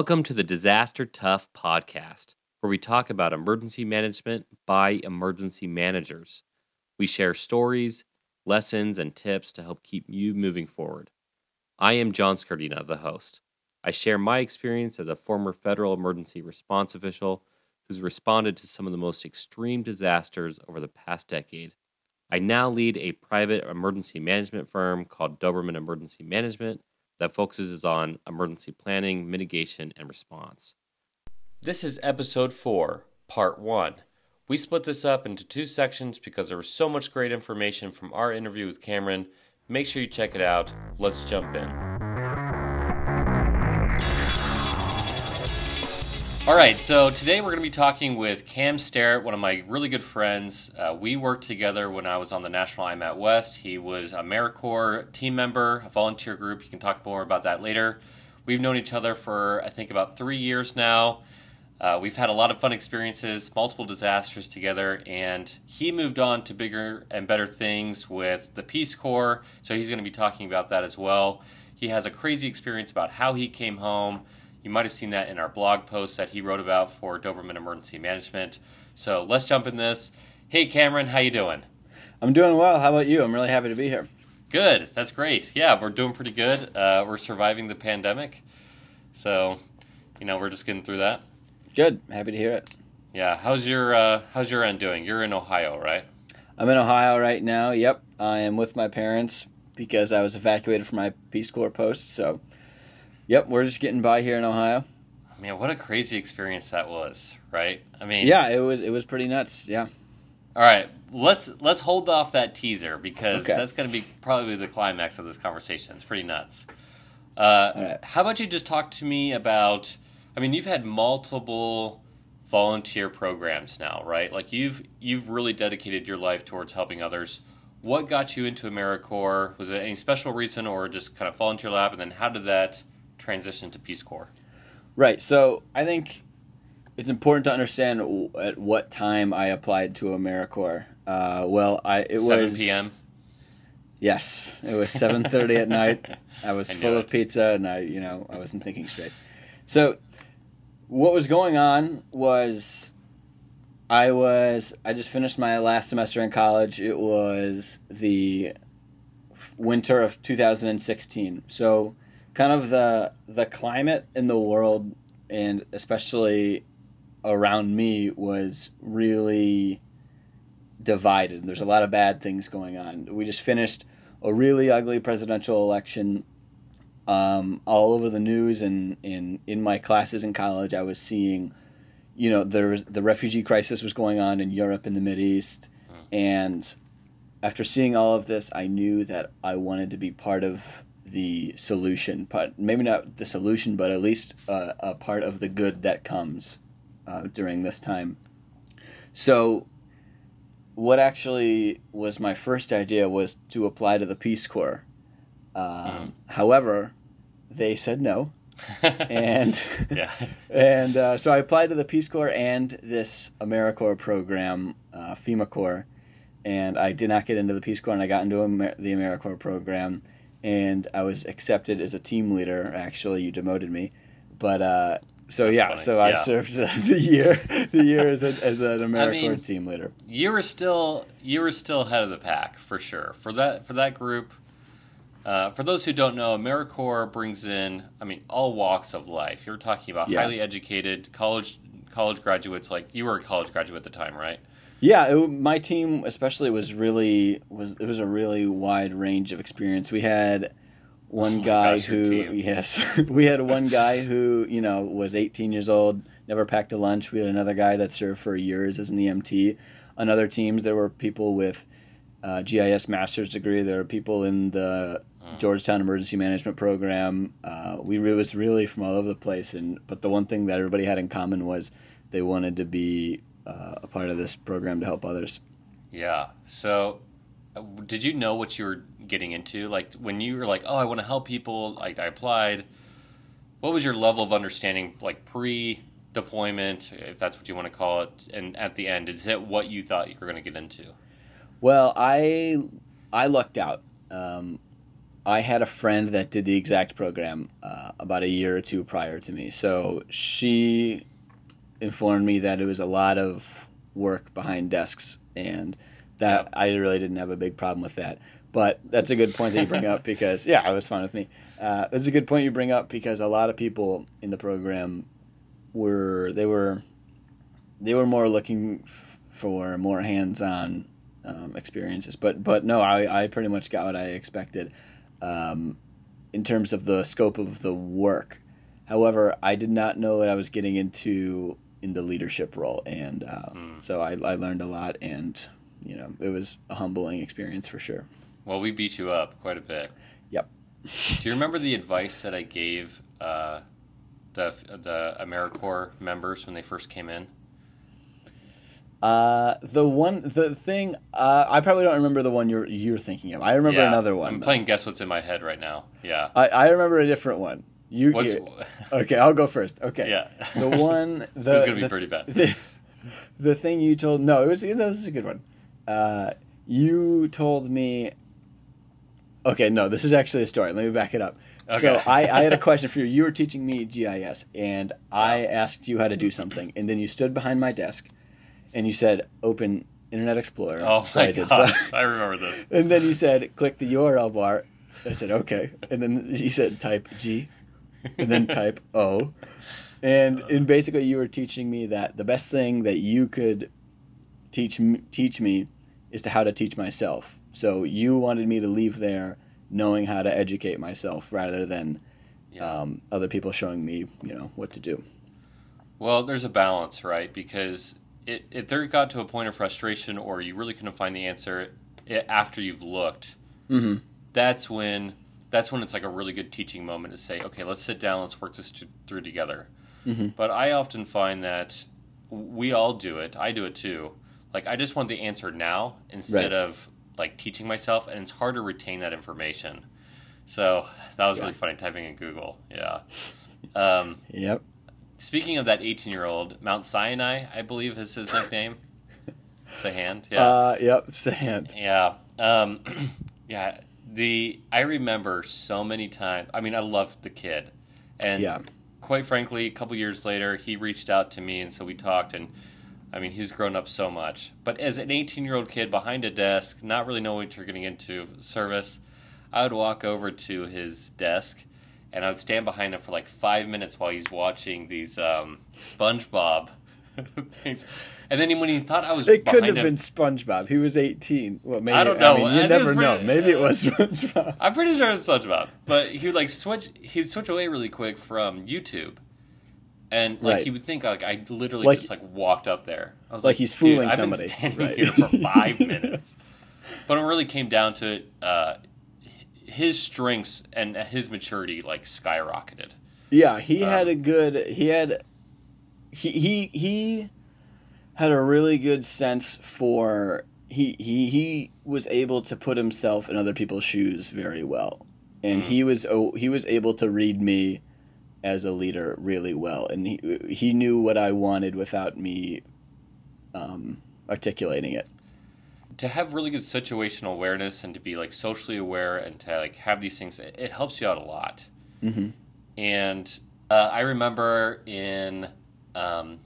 Welcome to the Disaster Tough podcast, where we talk about emergency management by emergency managers. We share stories, lessons, and tips to help keep you moving forward. I am John Scardina, the host. I share my experience as a former federal emergency response official who's responded to some of the most extreme disasters over the past decade. I now lead a private emergency management firm called Doberman Emergency Management that focuses on emergency planning, mitigation, and response. This is episode 4, part 1. We split this up into two sections because there was so much great information from our interview with Cameron. Make sure you check it out. Let's jump in. All right, so today we're going to be talking with Cam Starrett, one of my really good friends. Uh, we worked together when I was on the National IMAT West. He was a AmeriCorps team member, a volunteer group. You can talk more about that later. We've known each other for, I think, about three years now. Uh, we've had a lot of fun experiences, multiple disasters together, and he moved on to bigger and better things with the Peace Corps, so he's going to be talking about that as well. He has a crazy experience about how he came home you might have seen that in our blog post that he wrote about for Doberman Emergency Management. So let's jump in this. Hey Cameron, how you doing? I'm doing well. How about you? I'm really happy to be here. Good. That's great. Yeah, we're doing pretty good. Uh, we're surviving the pandemic, so you know we're just getting through that. Good. Happy to hear it. Yeah. How's your uh, How's your end doing? You're in Ohio, right? I'm in Ohio right now. Yep. I am with my parents because I was evacuated from my Peace Corps post. So Yep, we're just getting by here in Ohio. Man, what a crazy experience that was, right? I mean, yeah, it was it was pretty nuts. Yeah. All right, let's let's hold off that teaser because okay. that's going to be probably the climax of this conversation. It's pretty nuts. Uh, right. How about you just talk to me about? I mean, you've had multiple volunteer programs now, right? Like you've you've really dedicated your life towards helping others. What got you into AmeriCorps? Was it any special reason, or just kind of fall into your lap? And then how did that transition to Peace Corps? Right. So I think it's important to understand at what time I applied to AmeriCorps. Uh, well, I it 7 was 7 p.m. Yes, it was 7:30 at night. I was I full of pizza, and I, you know, I wasn't thinking straight. So, what was going on was, I was I just finished my last semester in college. It was the winter of 2016. So kind of the the climate in the world and especially around me was really divided. There's a lot of bad things going on. We just finished a really ugly presidential election um, all over the news and in in my classes in college I was seeing you know there was the refugee crisis was going on in Europe and the Middle East and after seeing all of this I knew that I wanted to be part of the solution, but maybe not the solution, but at least uh, a part of the good that comes uh, during this time. So, what actually was my first idea was to apply to the Peace Corps. Um, mm. However, they said no. and yeah. and uh, so I applied to the Peace Corps and this AmeriCorps program, uh, FEMA Corps, and I did not get into the Peace Corps, and I got into Amer- the AmeriCorps program and I was accepted as a team leader. Actually, you demoted me, but uh, so That's yeah, funny. so I served the year the year as, a, as an AmeriCorps I mean, team leader. You were still you were still head of the pack for sure for that for that group. Uh, for those who don't know, AmeriCorps brings in, I mean, all walks of life. You're talking about yeah. highly educated college college graduates. Like you were a college graduate at the time, right? Yeah, it, my team especially was really was it was a really wide range of experience. We had one oh guy gosh, who yes, we had one guy who you know was 18 years old, never packed a lunch. We had another guy that served for years as an EMT. On other teams, there were people with uh, GIS master's degree. There were people in the hmm. Georgetown Emergency Management Program. Uh, we was really from all over the place, and but the one thing that everybody had in common was they wanted to be uh, a part of this program to help others. Yeah. So, uh, did you know what you were getting into? Like when you were like, "Oh, I want to help people," like I applied. What was your level of understanding, like pre deployment, if that's what you want to call it, and at the end, is it what you thought you were going to get into? Well, I I lucked out. Um, I had a friend that did the exact program uh, about a year or two prior to me. So she informed me that it was a lot of work behind desks and that Yep. I really didn't have a big problem with that. But that's a good point that you bring up because, yeah, it was fine with me. Uh, it's a good point you bring up because a lot of people in the program were, they were, they were more looking f- for more hands-on um, experiences. But, but no, I, I pretty much got what I expected um, in terms of the scope of the work. However, I did not know what I was getting into in the leadership role, and uh, Mm. so I, I learned a lot, and you know, it was a humbling experience for sure. Well, we beat you up quite a bit. Yep. Do you remember the advice that I gave uh, the the AmeriCorps members when they first came in? Uh, the one, the thing, uh, I probably don't remember the one you're you're thinking of. I remember Yeah, another one. I'm though. playing guess what's in my head right now. Yeah. I, I remember a different one. You What's okay? I'll go first. Okay. yeah. The one. The, It's gonna be the- pretty bad. The, the thing you told no, it was no, this is a good one. Uh, you told me. Okay, no, this is actually a story. Let me back it up. So Okay. I, I had a question for you. You were teaching me GIS, and I asked you how to do something, and then you stood behind my desk, and you said, "Open Internet Explorer." Oh So my I did god! so. I remember this. And then you said, "Click the URL bar." I said, "Okay," and then you said, "Type G," and then type O. And and basically, you were teaching me that the best thing that you could teach teach me is to how to teach myself. So you wanted me to leave there knowing how to educate myself rather than Yeah. um, other people showing me, you know, what to do. Well, there's a balance, right? Because it, if there got to a point of frustration or you really couldn't find the answer i after you've looked, Mm-hmm. that's when that's when it's like a really good teaching moment to say, okay, let's sit down, let's work this to, through together. Mhm. But I often find that we all do it. I do it too. Like I just want the answer now instead Right. of like teaching myself, and it's hard to retain that information. So that was really funny typing in Google. Yeah. Um, Yep. Speaking of that 18 year old, Mount Sinai, I believe is his nickname. Sahand, yeah. Uh, yep. Sand. yeah. Um, yeah. The I remember so many times. I mean, I loved the kid. And Yeah. quite frankly, a couple years later, he reached out to me and so we talked and I mean, he's grown up so much. But as an 18 year old kid behind a desk, not really knowing what you're getting into service, I would walk over to his desk and I would stand behind him for like five minutes while he's watching these um, SpongeBob things. And then when he thought I was It couldn't have him, been SpongeBob. He was 18. Well, maybe. I don't know. mean, you was never know. pretty- Maybe it was SpongeBob. I'm pretty sure it was SpongeBob, but he would like switch. He would switch away really quick from YouTube, and like Right. he would think like I literally Like- just like walked up there. I was like like, he's "Dude, fooling I've somebody." Been standing Right. here for five minutes, but it really came down to it. Uh, his strengths and his maturity like skyrocketed. Yeah, he Um, had a good. He had. He he he had a really good sense for. He he he was able to put himself in other people's shoes very well, and Mm. he was oh, he was able to read me as a leader really well, and he he knew what I wanted without me um, articulating it. to have really good situational awareness and to be like socially aware and to like have these things it, it helps you out a lot hmm and uh, i remember in um,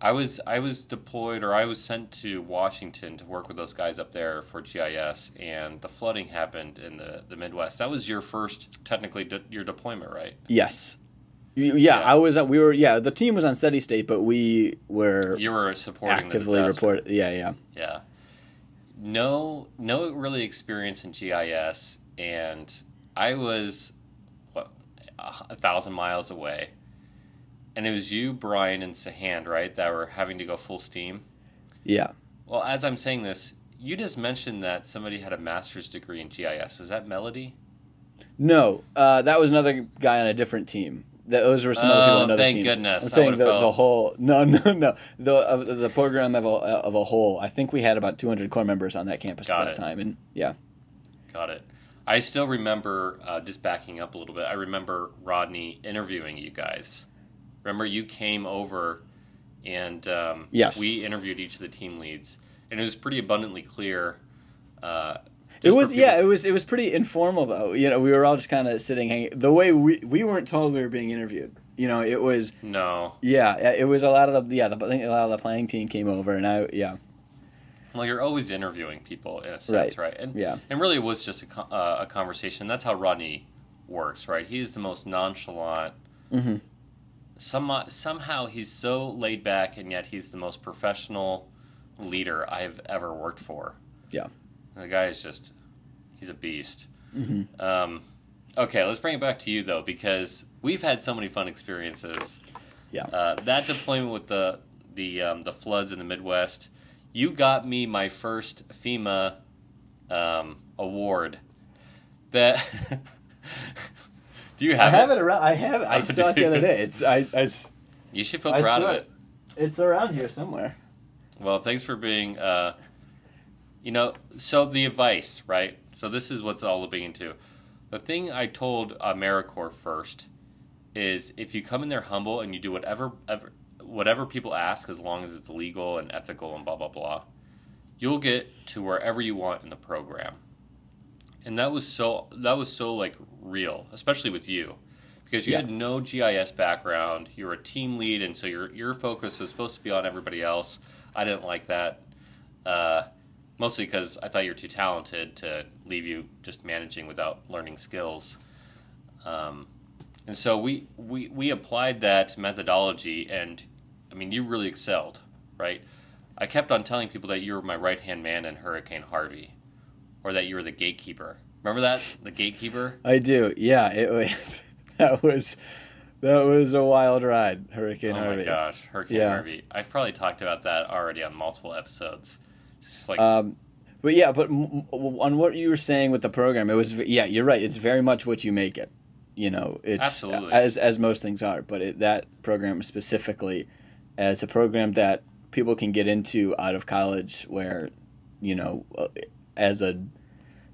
i was i was deployed or i was sent to washington to work with those guys up there for gis and the flooding happened in the, the midwest that was your first technically de- your deployment right Yes. Yeah, Yeah. I was. We were. Yeah, the team was on steady state, but we were you were supporting actively the disaster. report. Yeah, yeah. Yeah. No, no really experience in GIS, and I was what a thousand miles away, and it was you, Brian, and Sahand, right, that were having to go full steam. Yeah. Well, as I'm saying this, you just mentioned that somebody had a master's degree in GIS. Was that Melody? No, uh, that was another guy on a different team. That those were some other people Oh, on other thank teams. goodness. I'm saying the, the whole. No, no, no. The of the program of a, of a whole. I think we had about 200 core members on that campus Got at that it. time, and yeah, Got it. I still remember, uh, just backing up a little bit, I remember Rodney interviewing you guys. Remember, you came over and um, Yes. we interviewed each of the team leads, and it was pretty abundantly clear. Uh, it was yeah, it was it was pretty informal though. You know, we were all just kind of sitting hanging. The way we we weren't told we were being interviewed. You know, it was no. Yeah, it was a lot of the yeah. The, I think a lot of the playing team came over, and I yeah. Well, you're always interviewing people in a sense, right? right? And yeah, and really, it was just a, uh, a conversation. That's how Rodney works, right? He's the most nonchalant. Mm-hmm. Some somehow he's so laid back, and yet he's the most professional leader I've ever worked for. Yeah, the guy is just he's a beast. Mm-hmm. Um, okay, let's bring it back to you though, because we've had so many fun experiences. Yeah, uh, that deployment with the the um, the floods in the Midwest you got me my first FEMA um, award. That do you have? I have it, around. I have. It. I saw it the other day. It's I. I you should feel proud of it. it. It's around here somewhere. Well, thanks for being. Uh, you know, so the advice, right? So this is what's all looking into. The thing I told AmeriCorps first is if you come in there humble and you do whatever ever, whatever people ask, as long as it's legal and ethical and blah blah blah, you'll get to wherever you want in the program. And that was so that was so like real, especially with you, because you yeah. had no GIS background. You were a team lead, and so your your focus was supposed to be on everybody else. I didn't like that, uh, mostly because I thought you were too talented to leave you just managing without learning skills. Um, and so we, we we applied that methodology, and I mean, you really excelled, right? I kept on telling people that you were my right hand man in Hurricane Harvey, or that you were the gatekeeper. Remember that the gatekeeper? I do. Yeah, it that was that was a wild ride, Hurricane oh Harvey. Oh my gosh, Hurricane yeah. Harvey! I've probably talked about that already on multiple episodes. It's just like. Um, but yeah, but on what you were saying with the program, it was yeah, you're right. It's very much what you make it. You know, it's Absolutely. as as most things are, but it, that program specifically as a program that people can get into out of college where you know uh, as a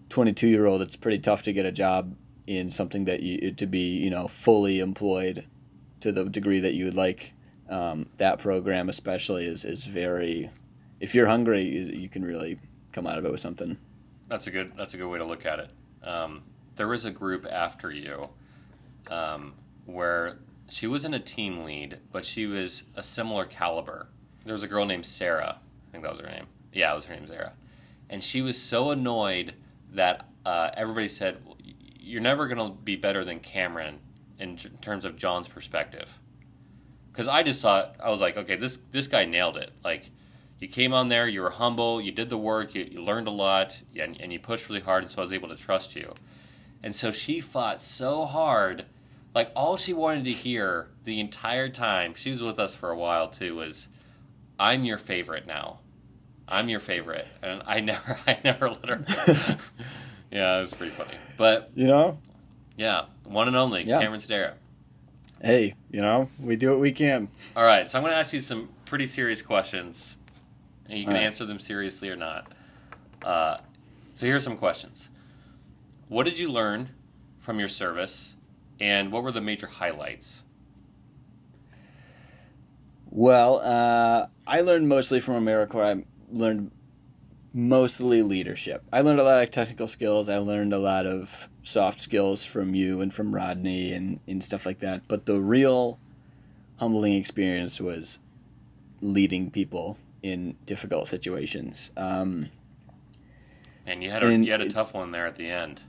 22 year old it's pretty tough to get a job in something that you to be you know fully employed to the degree that you would like um, that program especially is is very if you're hungry you, you, can really come out of it with something that's a good that's a good way to look at it um, there was a group after you um, where she wasn't a team lead, but she was a similar caliber. There was a girl named Sarah. I think that was her name. Yeah, it was her name, Sarah. And she was so annoyed that uh, everybody said, You're never going to be better than Cameron in j- terms of John's perspective. Because I just thought, I was like, okay, this, this guy nailed it. Like, you came on there, you were humble, you did the work, you, you learned a lot, and, and you pushed really hard, and so I was able to trust you. And so she fought so hard like all she wanted to hear the entire time she was with us for a while too was i'm your favorite now i'm your favorite and i never i never let her yeah it was pretty funny but you know yeah one and only yeah. cameron Stara. hey you know we do what we can all right so i'm going to ask you some pretty serious questions and you can right. answer them seriously or not uh, so here's some questions what did you learn from your service and what were the major highlights? Well, uh, I learned mostly from AmeriCorps. Learned mostly leadership. I learned a lot of technical skills. I learned a lot of soft skills from you and from Rodney and, and stuff like that. But the real humbling experience was leading people in difficult situations. Um, and you had a, you had a tough one there at the end.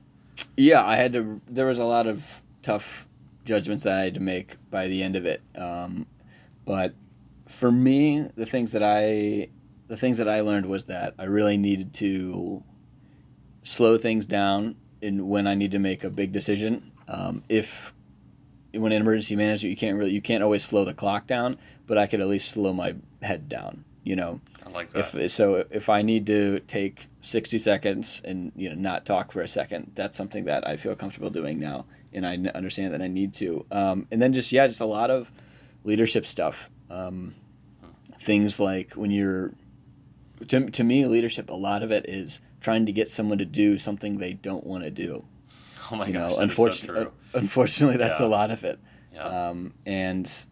Yeah, I had to. There was a lot of tough judgments that I had to make by the end of it. Um, but for me, the things that I the things that I learned was that I really needed to slow things down in when I need to make a big decision. Um, if when in emergency management you can't really you can't always slow the clock down, but I could at least slow my head down. You know, I like that. If so, if I need to take sixty seconds and you know not talk for a second, that's something that I feel comfortable doing now and I understand that I need to. Um, and then just yeah, just a lot of leadership stuff. Um, things like when you're to, to me leadership a lot of it is trying to get someone to do something they don't want to do oh my you gosh know, unfortunately, so unfortunately that's yeah. a lot of it yeah. um, and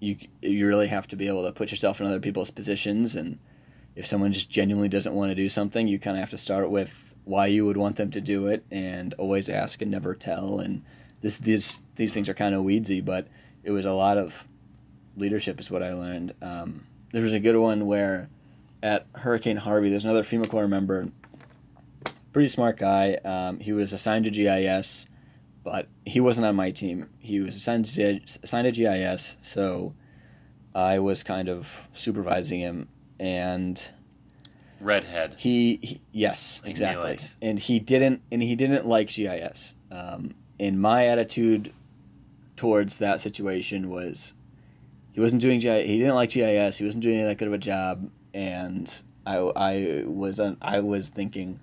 you you really have to be able to put yourself in other people's positions and if someone just genuinely doesn't want to do something you kind of have to start with why you would want them to do it, and always ask and never tell. And this these these things are kind of weedsy, but it was a lot of leadership is what I learned. Um, there was a good one where at Hurricane Harvey, there's another FEMA Corps member, pretty smart guy. Um, he was assigned to GIS, but he wasn't on my team. He was assigned to, assigned to GIS, so I was kind of supervising him, and redhead. He, he yes, I exactly, and he didn't and he didn't like GIS. Um, and my attitude towards that situation was he wasn't doing GIS. He didn't like GIS. He wasn't doing that good of a job, and I, I was I was thinking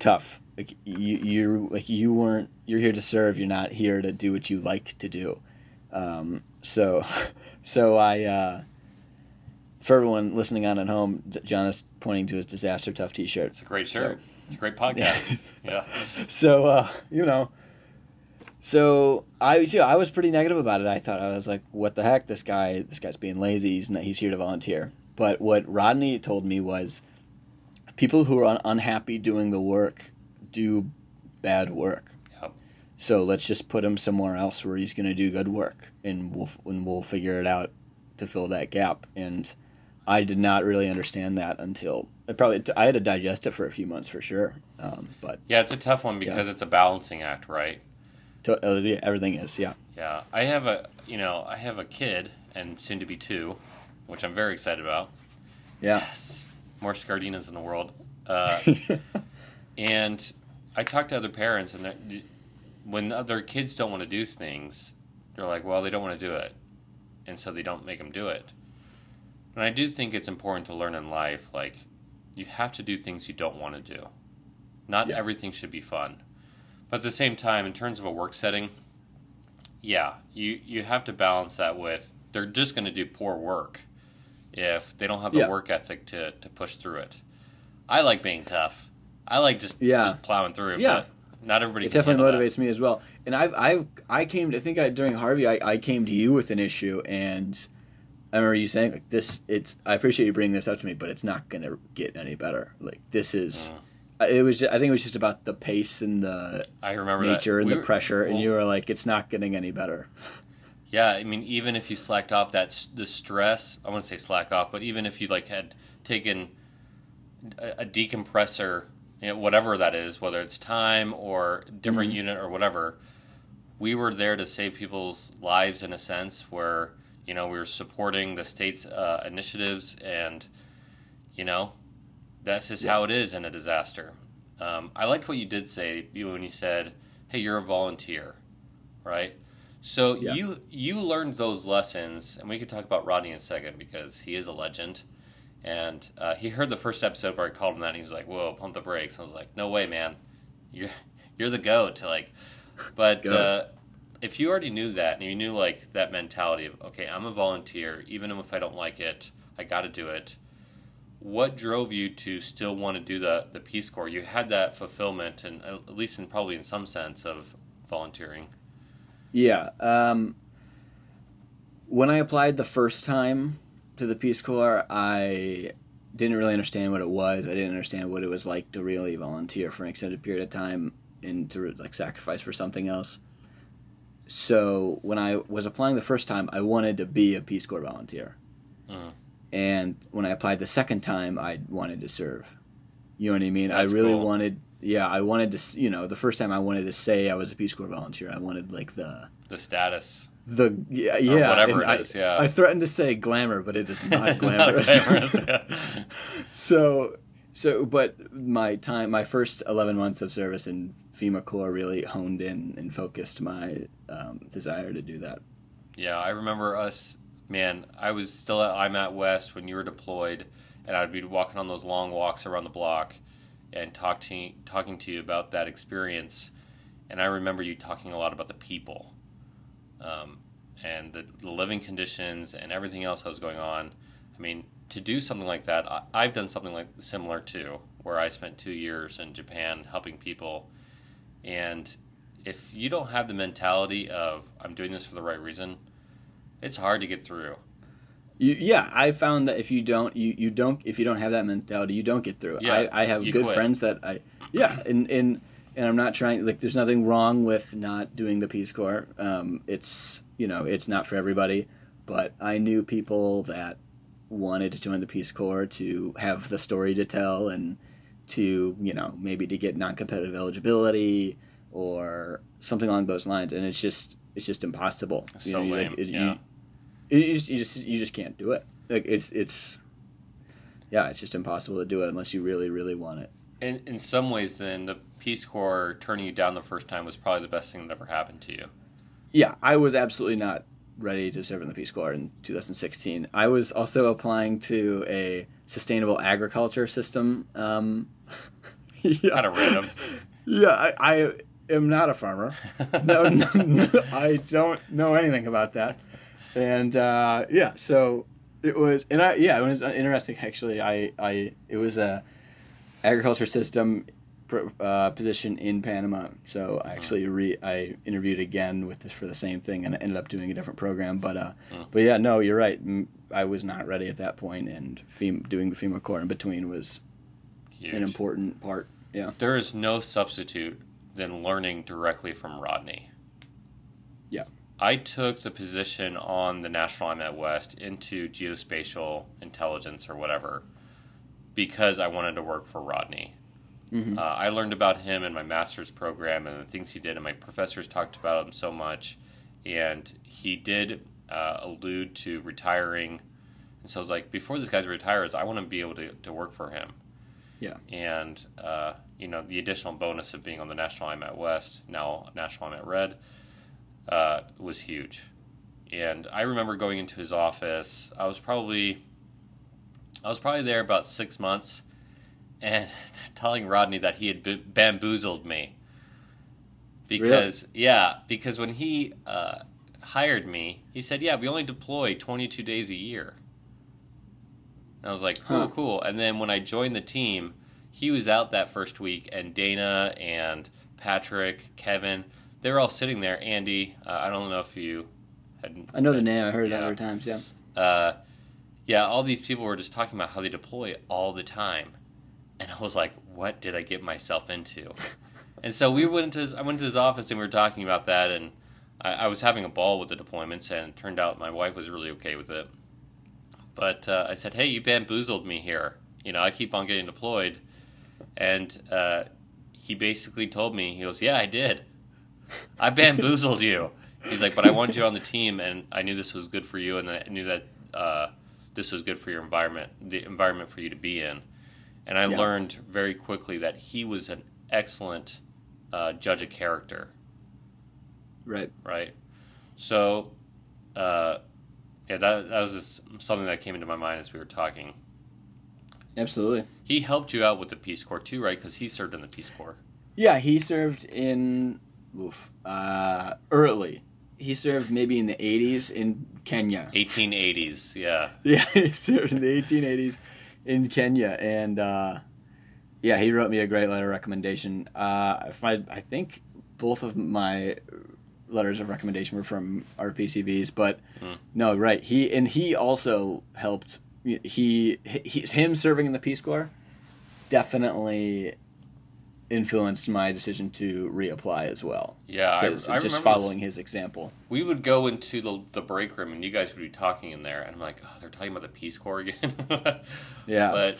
tough. Like you you like you weren't you're here to serve. You're not here to do what you like to do. Um, so so I. Uh, for everyone listening on at home, John is pointing to his disaster tough T-shirt. It's a great shirt. So, it's a great podcast. yeah. So uh, you know, so I yeah, I was pretty negative about it. I thought I was like, what the heck? This guy, this guy's being lazy. He's not, he's here to volunteer. But what Rodney told me was, people who are un- unhappy doing the work do bad work. Yep. So let's just put him somewhere else where he's going to do good work, and we'll and we'll figure it out to fill that gap. And I did not really understand that until I probably I had to digest it for a few months for sure. Um, but yeah, it's a tough one because yeah. it's a balancing act, right? To, uh, everything is, yeah. Yeah, I have a you know I have a kid and soon to be two, which I'm very excited about. Yeah. Yes, more Scardinas in the world. Uh, and I talk to other parents, and when other kids don't want to do things, they're like, "Well, they don't want to do it," and so they don't make them do it. And I do think it's important to learn in life, like you have to do things you don't want to do. Not yeah. everything should be fun. But at the same time, in terms of a work setting, yeah, you, you have to balance that with they're just going to do poor work if they don't have the yeah. work ethic to, to push through it. I like being tough. I like just yeah. just plowing through. Yeah. not everybody. It definitely motivates that. me as well. And I've I've I came. To, I think I, during Harvey, I, I came to you with an issue, and I remember you saying like this. It's I appreciate you bringing this up to me, but it's not gonna get any better. Like this is. Uh it was I think it was just about the pace and the I remember nature and we the were, pressure, well, and you were like, it's not getting any better. Yeah, I mean, even if you slacked off that the stress, I wouldn't say slack off, but even if you like had taken a, a decompressor, you know, whatever that is, whether it's time or different mm-hmm. unit or whatever, we were there to save people's lives in a sense where you know we were supporting the state's uh, initiatives and you know that's just yeah. how it is in a disaster. Um, I liked what you did say when you said, "Hey, you're a volunteer," right? So yeah. you you learned those lessons, and we could talk about Rodney in a second because he is a legend. And uh, he heard the first episode where I called him that, and he was like, "Whoa, pump the brakes!" I was like, "No way, man, you're you're the goat." To like, but uh, if you already knew that, and you knew like that mentality of, "Okay, I'm a volunteer, even if I don't like it, I got to do it." what drove you to still want to do the the Peace Corps? You had that fulfillment, and at least in probably in some sense of volunteering. Yeah. Um, when I applied the first time to the Peace Corps, I didn't really understand what it was. I didn't understand what it was like to really volunteer for an extended period of time and to like sacrifice for something else. So when I was applying the first time, I wanted to be a Peace Corps volunteer. Uh-huh and when I applied the second time, I wanted to serve. You know what I mean? That's I really cool. wanted. Yeah, I wanted to. You know, the first time I wanted to say I was a Peace Corps volunteer. I wanted like the the status. The yeah yeah whatever it is yeah. I threatened to say glamour, but it is not glamorous. not glamorous yeah. so so, but my time, my first eleven months of service in FEMA Corps really honed in and focused my um, desire to do that. Yeah, I remember us man, I was still at IMAT West when you were deployed, and I'd be walking on those long walks around the block and talk to, talking to you about that experience. And I remember you talking a lot about the people um, and the, the, living conditions and everything else that was going on. I mean, to do something like that, I, I've done something like similar too, where I spent two years in Japan helping people. And if you don't have the mentality of, I'm doing this for the right reason, it's hard to get through. You, yeah, I found that if you don't, you, you don't, if you don't have that mentality, you don't get through it. Yeah, I, I have good quit. friends that I, yeah, and, and, and I'm not trying, like, there's nothing wrong with not doing the Peace Corps. Um, it's, you know, it's not for everybody, but I knew people that wanted to join the Peace Corps to have the story to tell and to, you know, maybe to get non-competitive eligibility or something along those lines. And it's just, it's just impossible. You so know, lame. like, it- yeah. you, you just, you just you just can't do it. Like it's it's yeah, it's just impossible to do it unless you really really want it. In in some ways, then the Peace Corps turning you down the first time was probably the best thing that ever happened to you. Yeah, I was absolutely not ready to serve in the Peace Corps in 2016. I was also applying to a sustainable agriculture system. Um, yeah. Kind of random. Yeah, I, I am not a farmer. No, no, no, I don't know anything about that. And uh, yeah, so it was, and I yeah, it was interesting actually. I I it was a agriculture system uh, position in Panama. So I actually re I interviewed again with this for the same thing and I ended up doing a different program. But uh, Mm. but yeah, no, you're right. I was not ready at that point, and FEMA, doing the FEMA Corps in between was Huge. an important part. Yeah. There is no substitute than learning directly from Rodney. Yeah. I took the position on the National I IMAT West into geospatial intelligence or whatever because I wanted to work for Rodney. Mhm. Uh, I learned about him in my master's program and the things he did, and my professors talked about him so much. And he did uh, allude to retiring. And so I was like, before this guy retires, I want to be able to, to work for him. Yeah. And, uh, you know, the additional bonus of being on the National IMAT West, now National IMAT Red, uh, was huge. And I remember going into his office. I was probably, I was probably there about six months, and telling Rodney that he had bamboozled me. Because yeah, because when he uh, hired me, he said, "Yeah, we only deploy 22 days a year." And I was like, "Cool, Huh. cool." And then when I joined the team, he was out that first week, and Dana and Patrick, Kevin, they were all sitting there. Andy, uh, I don't know if you had. I know the name. I heard it other times. Yeah. Uh, yeah, all these people were just talking about how they deploy all the time, and I was like, "What did I get myself into?" and so we went into his, I went to his office and we were talking about that, and I, I was having a ball with the deployments, and it turned out my wife was really okay with it. But uh, I said, "Hey, you bamboozled me here. You know, I keep on getting deployed," and uh, he basically told me, he goes, "Yeah, I did. I bamboozled you." He's like, "But I wanted you on the team, and I knew this was good for you, and I knew that uh, this was good for your environment, the environment for you to be in." And I Yeah. learned very quickly that he was an excellent uh, judge of character Right. right? So, uh, yeah, that, that was just something that came into my mind as we were talking. Absolutely. He helped you out with the Peace Corps too, right? Because he served in the Peace Corps. Yeah, he served in oof, uh, early. He served maybe in the 80s in Kenya. 1880s, yeah. Yeah, he served in the 1880s in Kenya, and uh, yeah, he wrote me a great letter of recommendation. Uh, my, I think both of my letters of recommendation were from RPCVs, but Hmm. no, right. He and he also helped. He, he him serving in the Peace Corps definitely influenced my decision to reapply as well. Yeah, I, I remember just this- following his example. we would go into the, the break room and you guys would be talking in there, and I'm like, oh, they're talking about the Peace Corps again. Yeah. But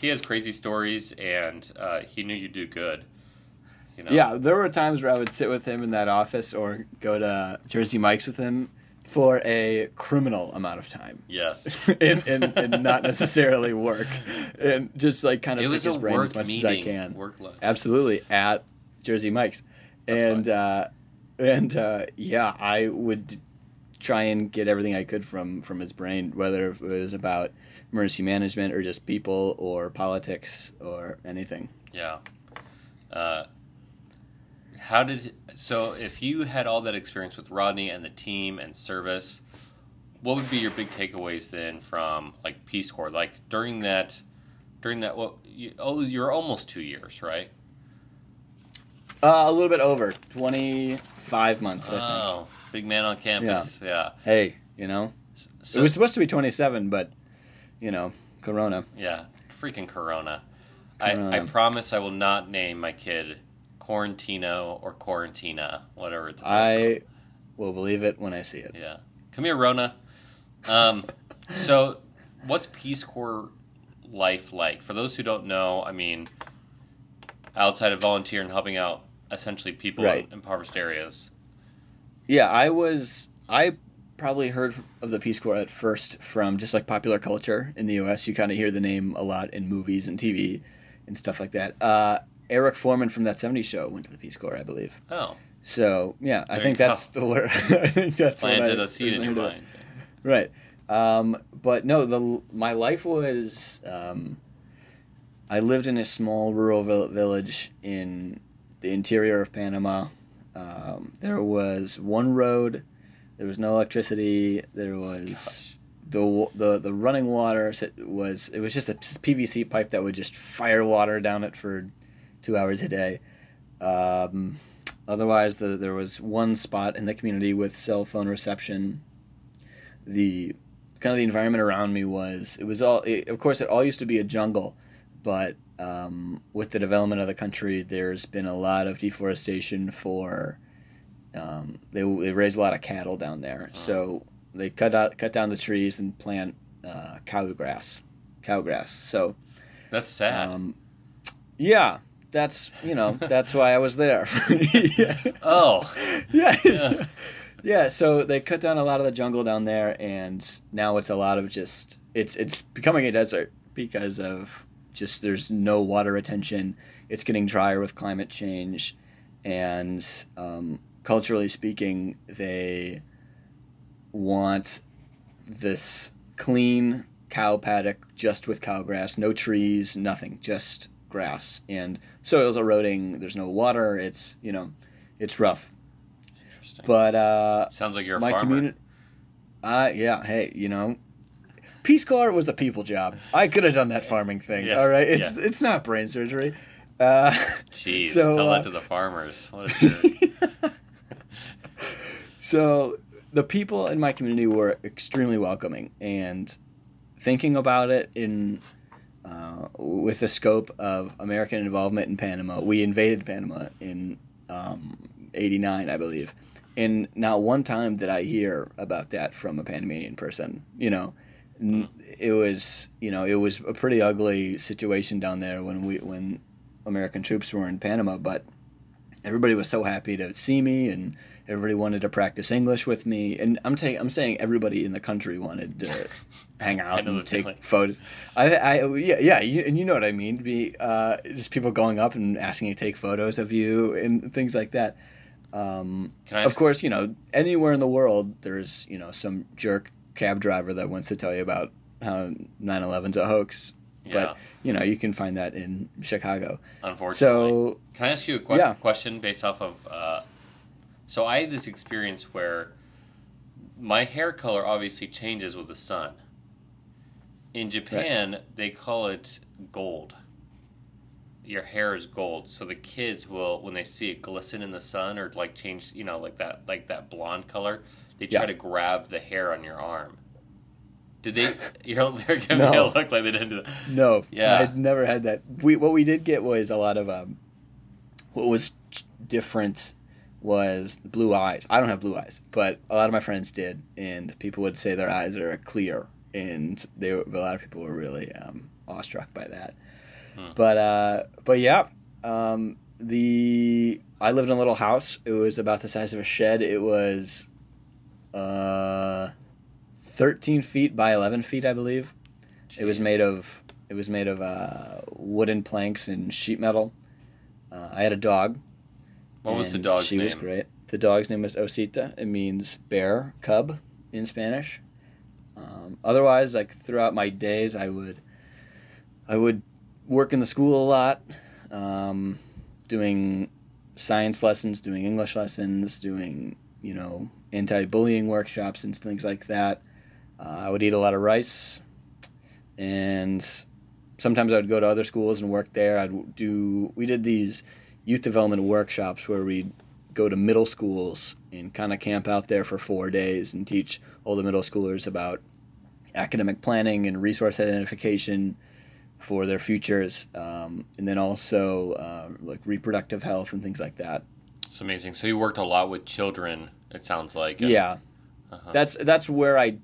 he has crazy stories, and uh, he knew you'd do good. You know? Yeah, there were times where I would sit with him in that office or go to Jersey Mike's with him for a criminal amount of time. Yes. and, and, and not necessarily work. And just like kind of It pick was his a brain work as much meeting, as I can. work lunch. Absolutely. At Jersey Mike's. That's and uh, and uh, yeah, I would try and get everything I could from from his brain, whether it was about emergency management or just people or politics or anything. Yeah. Uh, how did so? If you had all that experience with Rodney and the team and service, what would be your big takeaways then from like Peace Corps? Like during that, during that, well, you, oh, you're almost two years, right? Uh, a little bit over twenty five months, I think. Oh, big man on campus. Yeah. yeah. Hey, you know, it was supposed to be 27, but you know, Corona. Yeah, freaking Corona. corona. I, I promise I will not name my kid Quarantino or Quarantina, whatever it's. called. I will believe it when I see it. Yeah, come here, Rona. Um, so, what's Peace Corps life like? For those who don't know, I mean, outside of volunteering and helping out essentially people right. in impoverished areas. Yeah, I was. I probably heard of the Peace Corps at first from just like popular culture in the U.S. You kind of hear the name a lot in movies and TV and stuff like that. Uh, Eric Forman from that '70s show went to the Peace Corps, I believe. Oh. So yeah, I think that's the word. I think that's planted a seed in your mind. Right. Um, but no, the my life was. Um, I lived in a small rural village in the interior of Panama. Um, there was one road. There was no electricity. There was the the the running water was it was just a PVC pipe that would just fire water down it for two hours a day. Um, otherwise, the, there was one spot in the community with cell phone reception. The kind of the environment around me was it was all it, of course it all used to be a jungle but um, with the development of the country, there's been a lot of deforestation for. Um, they they raise a lot of cattle down there, uh-huh. so they cut out cut down the trees and plant uh, cow grass, cow grass. So that's sad. Um, yeah, that's you know that's why I was there. yeah. Oh, yeah. yeah. yeah. So they cut down a lot of the jungle down there, and now it's a lot of just it's it's becoming a desert because of just there's no water retention. It's getting drier with climate change, and um, culturally speaking, they want this clean cow paddock just with cow grass, no trees, nothing, just grass. And soil's eroding. There's no water. It's you know, it's rough. Interesting. But uh, sounds like you're a my farmer. Community, uh, yeah. Hey, you know, Peace Corps was a people job. I could have done that farming thing. Yeah. All right, it's yeah. it's not brain surgery. Uh, Jeez, so, tell uh, that to the farmers. What a so the people in my community were extremely welcoming and thinking about it in uh, with the scope of American involvement in Panama. We invaded Panama in um, '89, I believe, and not one time did I hear about that from a Panamanian person. You know it was you know it was a pretty ugly situation down there when we when American troops were in Panama, but everybody was so happy to see me and everybody wanted to practice English with me and I'm taking I'm saying everybody in the country wanted to hang out and take feeling. photos. I, I yeah yeah you, and you know what I mean be uh, just people going up and asking you to take photos of you and things like that. Um, of course, you know anywhere in the world there's you know some jerk cab driver that wants to tell you about how 9/11's a hoax. Yeah. But you know, you can find that in Chicago. Unfortunately. So, can I ask you a que- yeah. question based off of? Uh, so I had this experience where my hair color obviously changes with the sun. In Japan, right. they call it gold. Your hair is gold, so the kids will, when they see it glisten in the sun or like change, you know, like that, like that blonde color, they try yeah. to grab the hair on your arm. Did they? You're they're giving no. me a look like they didn't do that. No, yeah, I never had that. We what we did get was a lot of um, what was different was blue eyes. I don't have blue eyes, but a lot of my friends did, and people would say their eyes are clear, and they a lot of people were really um, awestruck by that. Hmm. But uh, but yeah, um, the I lived in a little house. It was about the size of a shed. It was uh, 13 feet by 11 feet, I believe. Jeez. It was made of it was made of uh, wooden planks and sheet metal. Uh, I had a dog. What was the dog's she name? She was great. The dog's name was Osita. It means bear, cub in Spanish. Um, otherwise, like throughout my days, I would I would work in the school a lot, um, doing science lessons, doing English lessons, doing you know anti-bullying workshops and things like that. Uh, I would eat a lot of rice, and sometimes I would go to other schools and work there. I'd do. We did these youth development workshops where we'd go to middle schools and kind of camp out there for four days and teach all the middle schoolers about academic planning and resource identification for their futures, um, and then also uh, like reproductive health and things like that. It's amazing. So you worked a lot with children. It sounds like. Yeah, uh-huh. that's that's where I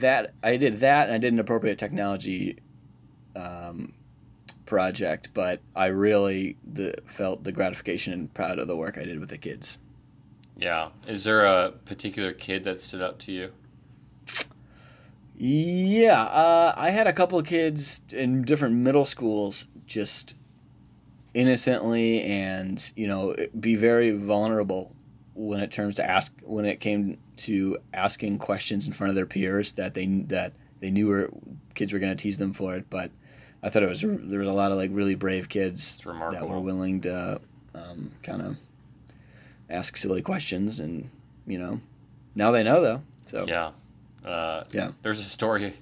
that I did that, and I did an appropriate technology um, project, but I really the, felt the gratification and proud of the work I did with the kids. Yeah. Is there a particular kid that stood out to you? Yeah, uh, I had a couple of kids in different middle schools just innocently and you know be very vulnerable when it terms to ask when it came to asking questions in front of their peers that they that they knew were kids were going to tease them for it, but I thought it was there was a lot of like really brave kids that were willing to um, kind of ask silly questions, and you know, now they know though. So yeah, uh, yeah. There's a story.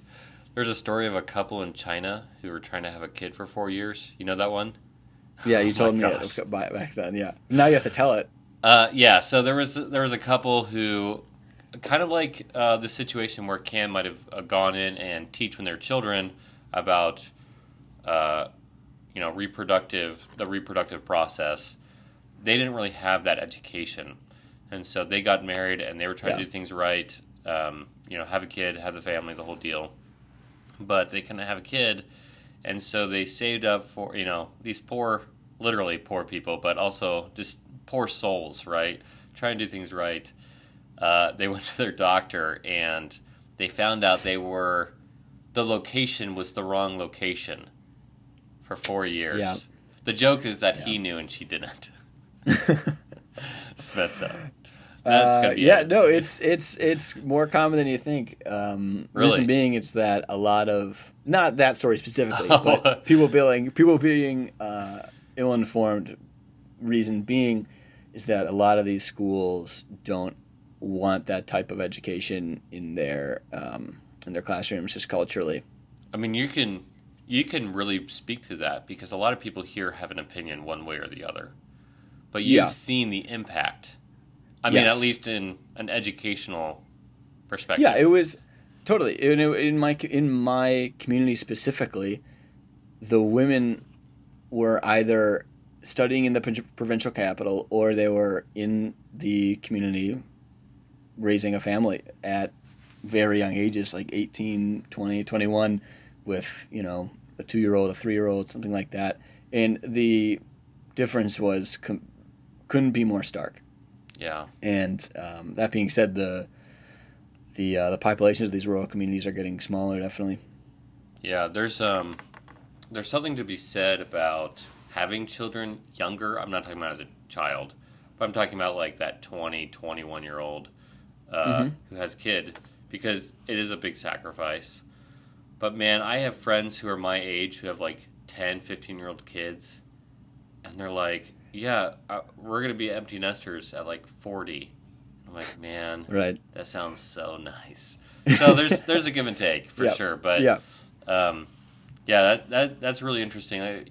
There's a story of a couple in China who were trying to have a kid for four years. You know that one? Yeah, you oh told me it back then. Yeah, now you have to tell it. Uh, yeah, so there was there was a couple who, kind of like uh, the situation where Cam might have uh, gone in and teach when they were children about, uh, you know, reproductive the reproductive process they didn't really have that education, and so they got married and they were trying yeah. to do things right. Um, you know, have a kid, have the family, the whole deal. But they couldn't have a kid, and so they saved up for you know these poor, literally poor people, but also just poor souls, right? Trying to do things right. Uh, they went to their doctor and they found out they were the location was the wrong location for four years. Yeah. The joke is that yeah. he knew and she didn't it's messed up. That's uh, yeah, it. no, it's it's it's more common than you think. Um, really? Reason being, it's that a lot of not that story specifically, oh. but people being people being uh, ill informed. Reason being, is that a lot of these schools don't want that type of education in their um, in their classrooms, just culturally. I mean, you can you can really speak to that because a lot of people here have an opinion one way or the other but you've yeah. seen the impact. I mean, at least in an educational perspective. Yeah, it was totally in, in my in my community specifically. The women were either studying in the provincial capital or they were in the community raising a family at very young ages like 18 20 21 with you know a two-year-old a three-year-old something like that and the difference was com- couldn't be more stark. Yeah. And um, that being said, the the uh, the populations of these rural communities are getting smaller, definitely. Yeah, there's um there's something to be said about having children younger. I'm not talking about as a child, but I'm talking about like that 20, 21 year old uh, mm-hmm. who has a kid because it is a big sacrifice. But man, I have friends who are my age who have like 10, 15 year old kids, and they're like, yeah, uh, we're gonna be empty nesters at like forty. I'm like, man, right? That sounds so nice. So there's there's a give and take for sure, but yeah, um, yeah, that, that that's really interesting. I,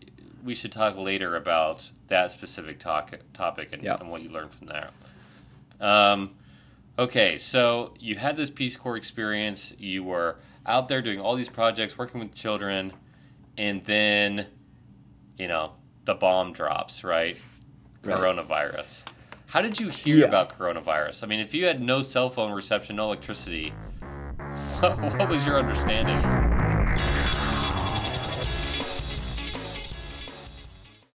we should talk later about that specific talk, topic and, and what you learned from there. Um, okay, so you had this Peace Corps experience. You were out there doing all these projects, working with children, and then, you know, the bomb drops, right? coronavirus. How did you hear yeah. about coronavirus? I mean, if you had no cell phone reception, no electricity, what, what was your understanding?